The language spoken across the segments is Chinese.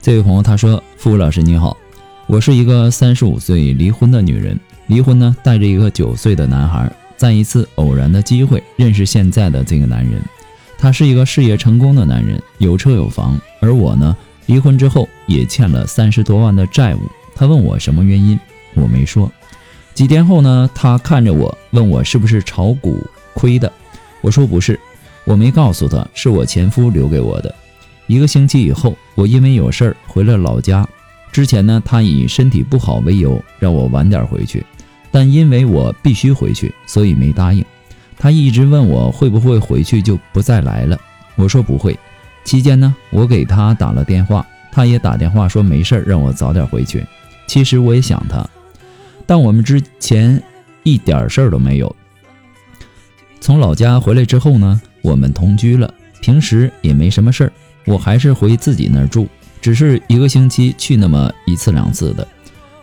这位朋友他说：“付老师你好，我是一个三十五岁离婚的女人，离婚呢带着一个九岁的男孩，在一次偶然的机会认识现在的这个男人，他是一个事业成功的男人，有车有房，而我呢离婚之后也欠了三十多万的债务。他问我什么原因，我没说。几天后呢，他看着我问我是不是炒股亏的，我说不是，我没告诉他是我前夫留给我的。一个星期以后。”我因为有事儿回了老家，之前呢，他以身体不好为由让我晚点回去，但因为我必须回去，所以没答应。他一直问我会不会回去就不再来了，我说不会。期间呢，我给他打了电话，他也打电话说没事儿，让我早点回去。其实我也想他，但我们之前一点事儿都没有。从老家回来之后呢，我们同居了，平时也没什么事儿。我还是回自己那儿住，只是一个星期去那么一次两次的。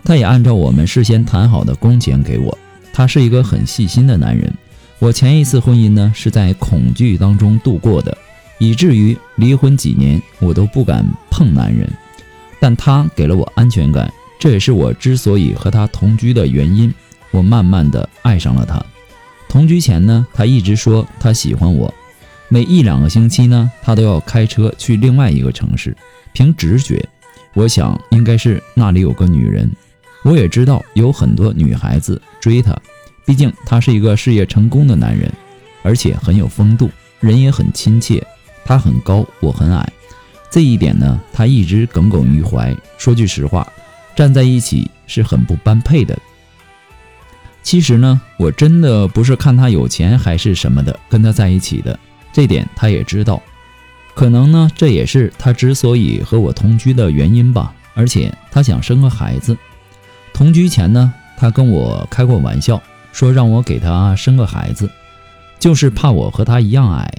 他也按照我们事先谈好的工钱给我。他是一个很细心的男人。我前一次婚姻呢是在恐惧当中度过的，以至于离婚几年我都不敢碰男人。但他给了我安全感，这也是我之所以和他同居的原因。我慢慢的爱上了他。同居前呢，他一直说他喜欢我。每一两个星期呢，他都要开车去另外一个城市。凭直觉，我想应该是那里有个女人。我也知道有很多女孩子追他，毕竟他是一个事业成功的男人，而且很有风度，人也很亲切。他很高，我很矮，这一点呢，他一直耿耿于怀。说句实话，站在一起是很不般配的。其实呢，我真的不是看他有钱还是什么的跟他在一起的。这点他也知道，可能呢，这也是他之所以和我同居的原因吧。而且他想生个孩子。同居前呢，他跟我开过玩笑，说让我给他生个孩子，就是怕我和他一样矮。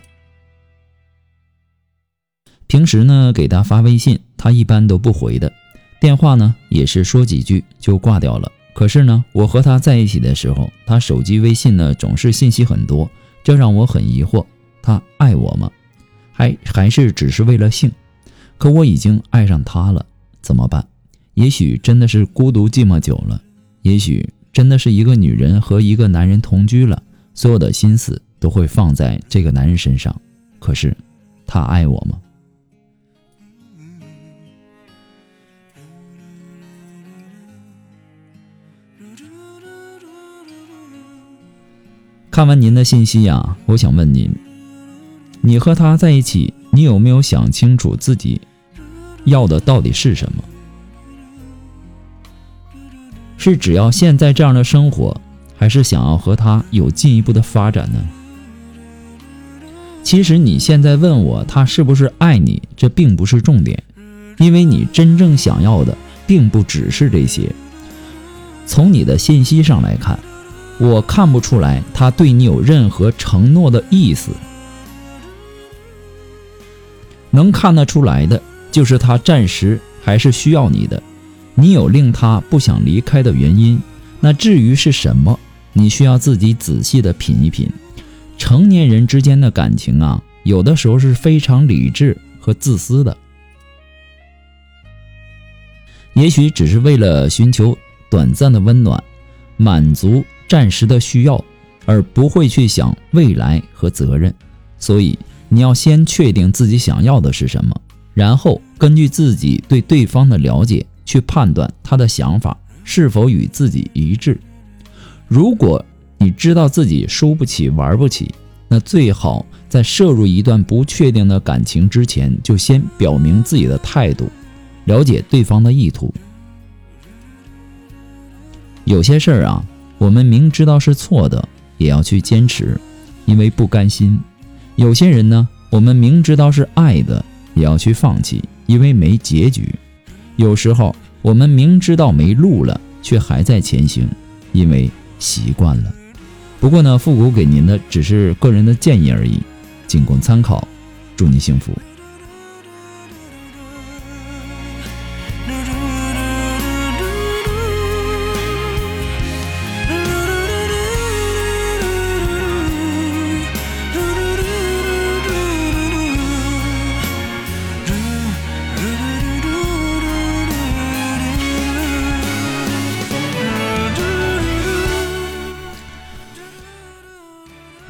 平时呢，给他发微信，他一般都不回的，电话呢也是说几句就挂掉了。可是呢，我和他在一起的时候，他手机微信呢总是信息很多，这让我很疑惑。他爱我吗？还还是只是为了性？可我已经爱上他了，怎么办？也许真的是孤独寂寞久了，也许真的是一个女人和一个男人同居了，所有的心思都会放在这个男人身上。可是，他爱我吗？看完您的信息呀，我想问您。你和他在一起，你有没有想清楚自己要的到底是什么？是只要现在这样的生活，还是想要和他有进一步的发展呢？其实你现在问我他是不是爱你，这并不是重点，因为你真正想要的并不只是这些。从你的信息上来看，我看不出来他对你有任何承诺的意思。能看得出来的，就是他暂时还是需要你的，你有令他不想离开的原因。那至于是什么，你需要自己仔细的品一品。成年人之间的感情啊，有的时候是非常理智和自私的，也许只是为了寻求短暂的温暖，满足暂时的需要，而不会去想未来和责任。所以你要先确定自己想要的是什么，然后根据自己对对方的了解去判断他的想法是否与自己一致。如果你知道自己输不起、玩不起，那最好在摄入一段不确定的感情之前，就先表明自己的态度，了解对方的意图。有些事儿啊，我们明知道是错的，也要去坚持，因为不甘心；有些人呢，我们明知道是爱的，也要去放弃，因为没结局。有时候我们明知道没路了，却还在前行，因为习惯了。不过呢，复古给您的只是个人的建议而已，仅供参考。祝你幸福。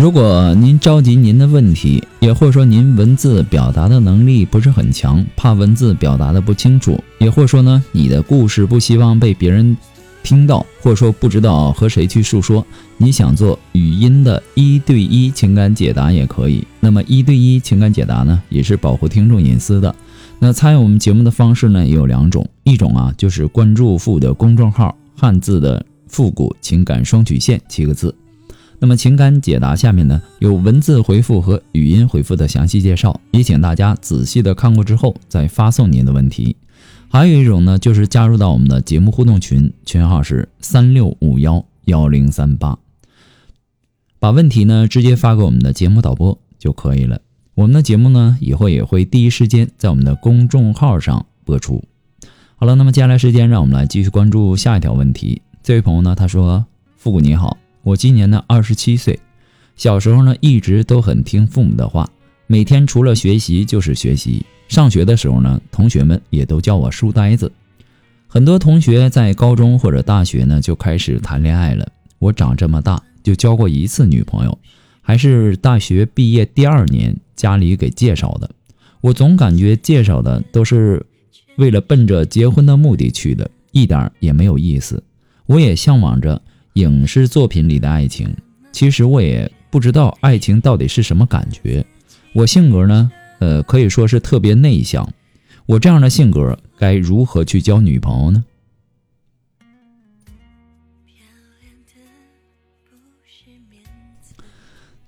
如果您着急您的问题，也或者说您文字表达的能力不是很强，怕文字表达的不清楚，也或者说呢你的故事不希望被别人听到，或者说不知道和谁去诉说，你想做语音的一对一情感解答也可以。那么一对一情感解答呢，也是保护听众隐私的。那参与我们节目的方式呢，也有两种，一种啊就是关注复的公众号，汉字的复古情感双曲线七个字。那么情感解答下面呢有文字回复和语音回复的详细介绍，也请大家仔细的看过之后再发送您的问题。还有一种呢就是加入到我们的节目互动群，群号是三六五幺幺零三八，把问题呢直接发给我们的节目导播就可以了。我们的节目呢以后也会第一时间在我们的公众号上播出。好了，那么接下来时间让我们来继续关注下一条问题。这位朋友呢他说：“复古你好。”我今年呢二十七岁，小时候呢一直都很听父母的话，每天除了学习就是学习。上学的时候呢，同学们也都叫我书呆子。很多同学在高中或者大学呢就开始谈恋爱了。我长这么大就交过一次女朋友，还是大学毕业第二年家里给介绍的。我总感觉介绍的都是为了奔着结婚的目的去的，一点儿也没有意思。我也向往着。影视作品里的爱情，其实我也不知道爱情到底是什么感觉。我性格呢，呃，可以说是特别内向。我这样的性格该如何去交女朋友呢？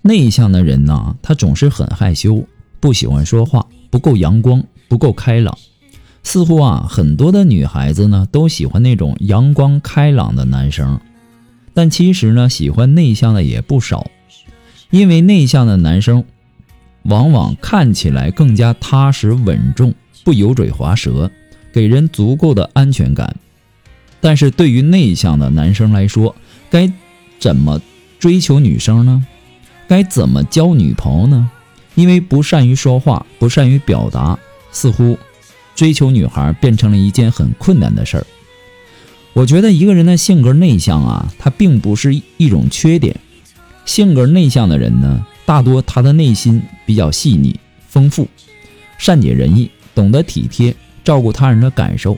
内向的人呢，他总是很害羞，不喜欢说话，不够阳光，不够开朗。似乎啊，很多的女孩子呢，都喜欢那种阳光开朗的男生。但其实呢，喜欢内向的也不少，因为内向的男生往往看起来更加踏实稳重，不油嘴滑舌，给人足够的安全感。但是对于内向的男生来说，该怎么追求女生呢？该怎么交女朋友呢？因为不善于说话，不善于表达，似乎追求女孩变成了一件很困难的事儿。我觉得一个人的性格内向啊，他并不是一种缺点。性格内向的人呢，大多他的内心比较细腻、丰富，善解人意，懂得体贴，照顾他人的感受。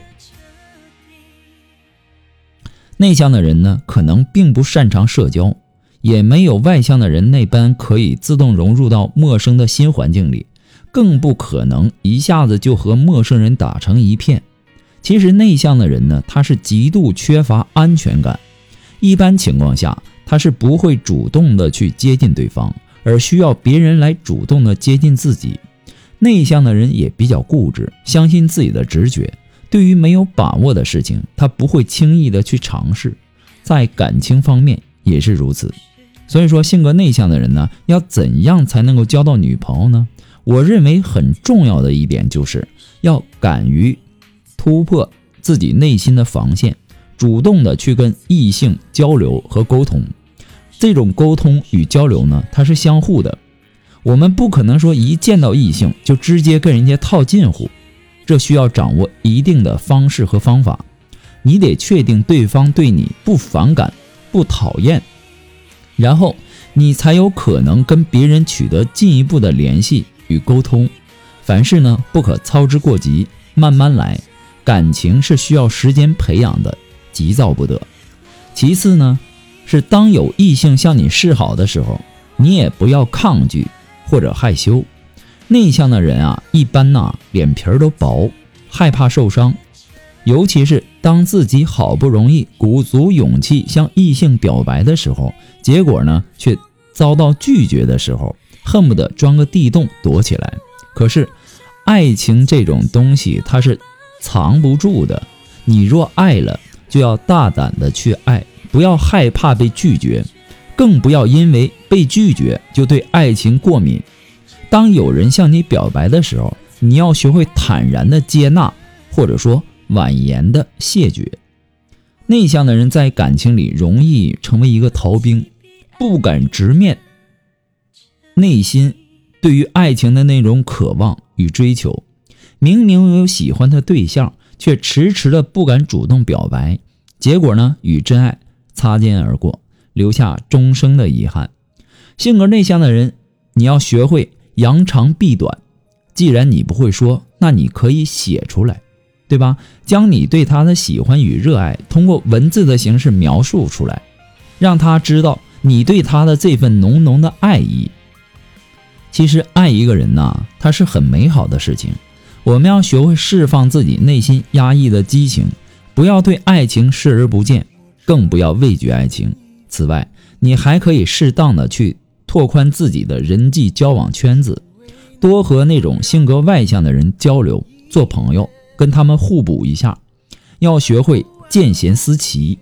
内向的人呢，可能并不擅长社交，也没有外向的人那般可以自动融入到陌生的新环境里，更不可能一下子就和陌生人打成一片。其实内向的人呢，他是极度缺乏安全感，一般情况下他是不会主动的去接近对方，而需要别人来主动的接近自己。内向的人也比较固执，相信自己的直觉，对于没有把握的事情，他不会轻易的去尝试。在感情方面也是如此。所以说，性格内向的人呢，要怎样才能够交到女朋友呢？我认为很重要的一点就是要敢于。突破自己内心的防线，主动的去跟异性交流和沟通。这种沟通与交流呢，它是相互的。我们不可能说一见到异性就直接跟人家套近乎，这需要掌握一定的方式和方法。你得确定对方对你不反感、不讨厌，然后你才有可能跟别人取得进一步的联系与沟通。凡事呢，不可操之过急，慢慢来。感情是需要时间培养的，急躁不得。其次呢，是当有异性向你示好的时候，你也不要抗拒或者害羞。内向的人啊，一般呐脸皮儿都薄，害怕受伤。尤其是当自己好不容易鼓足勇气向异性表白的时候，结果呢却遭到拒绝的时候，恨不得钻个地洞躲起来。可是，爱情这种东西，它是藏不住的。你若爱了，就要大胆的去爱，不要害怕被拒绝，更不要因为被拒绝就对爱情过敏。当有人向你表白的时候，你要学会坦然的接纳，或者说。婉言的谢绝，内向的人在感情里容易成为一个逃兵，不敢直面内心对于爱情的那种渴望与追求。明明有喜欢的对象，却迟迟的不敢主动表白，结果呢，与真爱擦肩而过，留下终生的遗憾。性格内向的人，你要学会扬长避短。既然你不会说，那你可以写出来。对吧？将你对他的喜欢与热爱通过文字的形式描述出来，让他知道你对他的这份浓浓的爱意。其实爱一个人呐，它是很美好的事情。我们要学会释放自己内心压抑的激情，不要对爱情视而不见，更不要畏惧爱情。此外，你还可以适当的去拓宽自己的人际交往圈子，多和那种性格外向的人交流，做朋友。跟他们互补一下，要学会见贤思齐，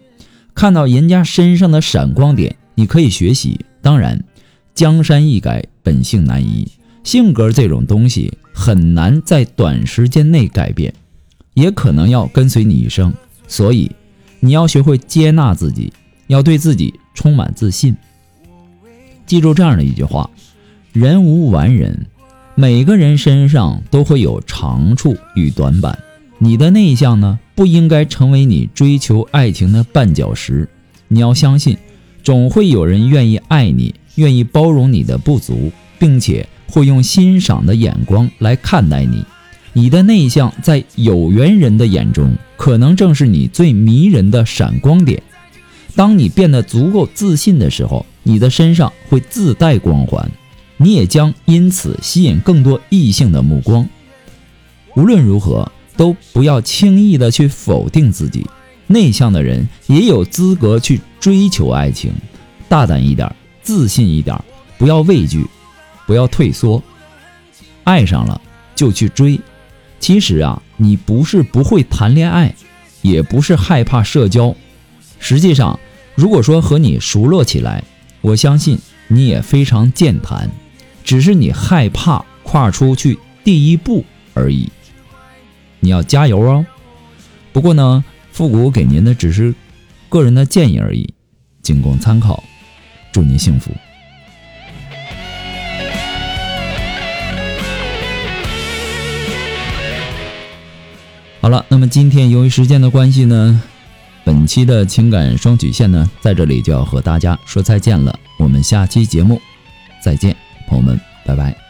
看到人家身上的闪光点，你可以学习。当然，江山易改，本性难移，性格这种东西很难在短时间内改变，也可能要跟随你一生。所以，你要学会接纳自己，要对自己充满自信。记住这样的一句话：人无完人，每个人身上都会有长处与短板。你的内向呢，不应该成为你追求爱情的绊脚石。你要相信，总会有人愿意爱你，愿意包容你的不足，并且会用欣赏的眼光来看待你。你的内向在有缘人的眼中，可能正是你最迷人的闪光点。当你变得足够自信的时候，你的身上会自带光环，你也将因此吸引更多异性的目光。无论如何。都不要轻易的去否定自己，内向的人也有资格去追求爱情，大胆一点，自信一点，不要畏惧，不要退缩，爱上了就去追。其实啊，你不是不会谈恋爱，也不是害怕社交，实际上，如果说和你熟络起来，我相信你也非常健谈，只是你害怕跨出去第一步而已。你要加油哦！不过呢，复古给您的只是个人的建议而已，仅供参考。祝您幸福。好了，那么今天由于时间的关系呢，本期的情感双曲线呢，在这里就要和大家说再见了。我们下期节目再见，朋友们，拜拜。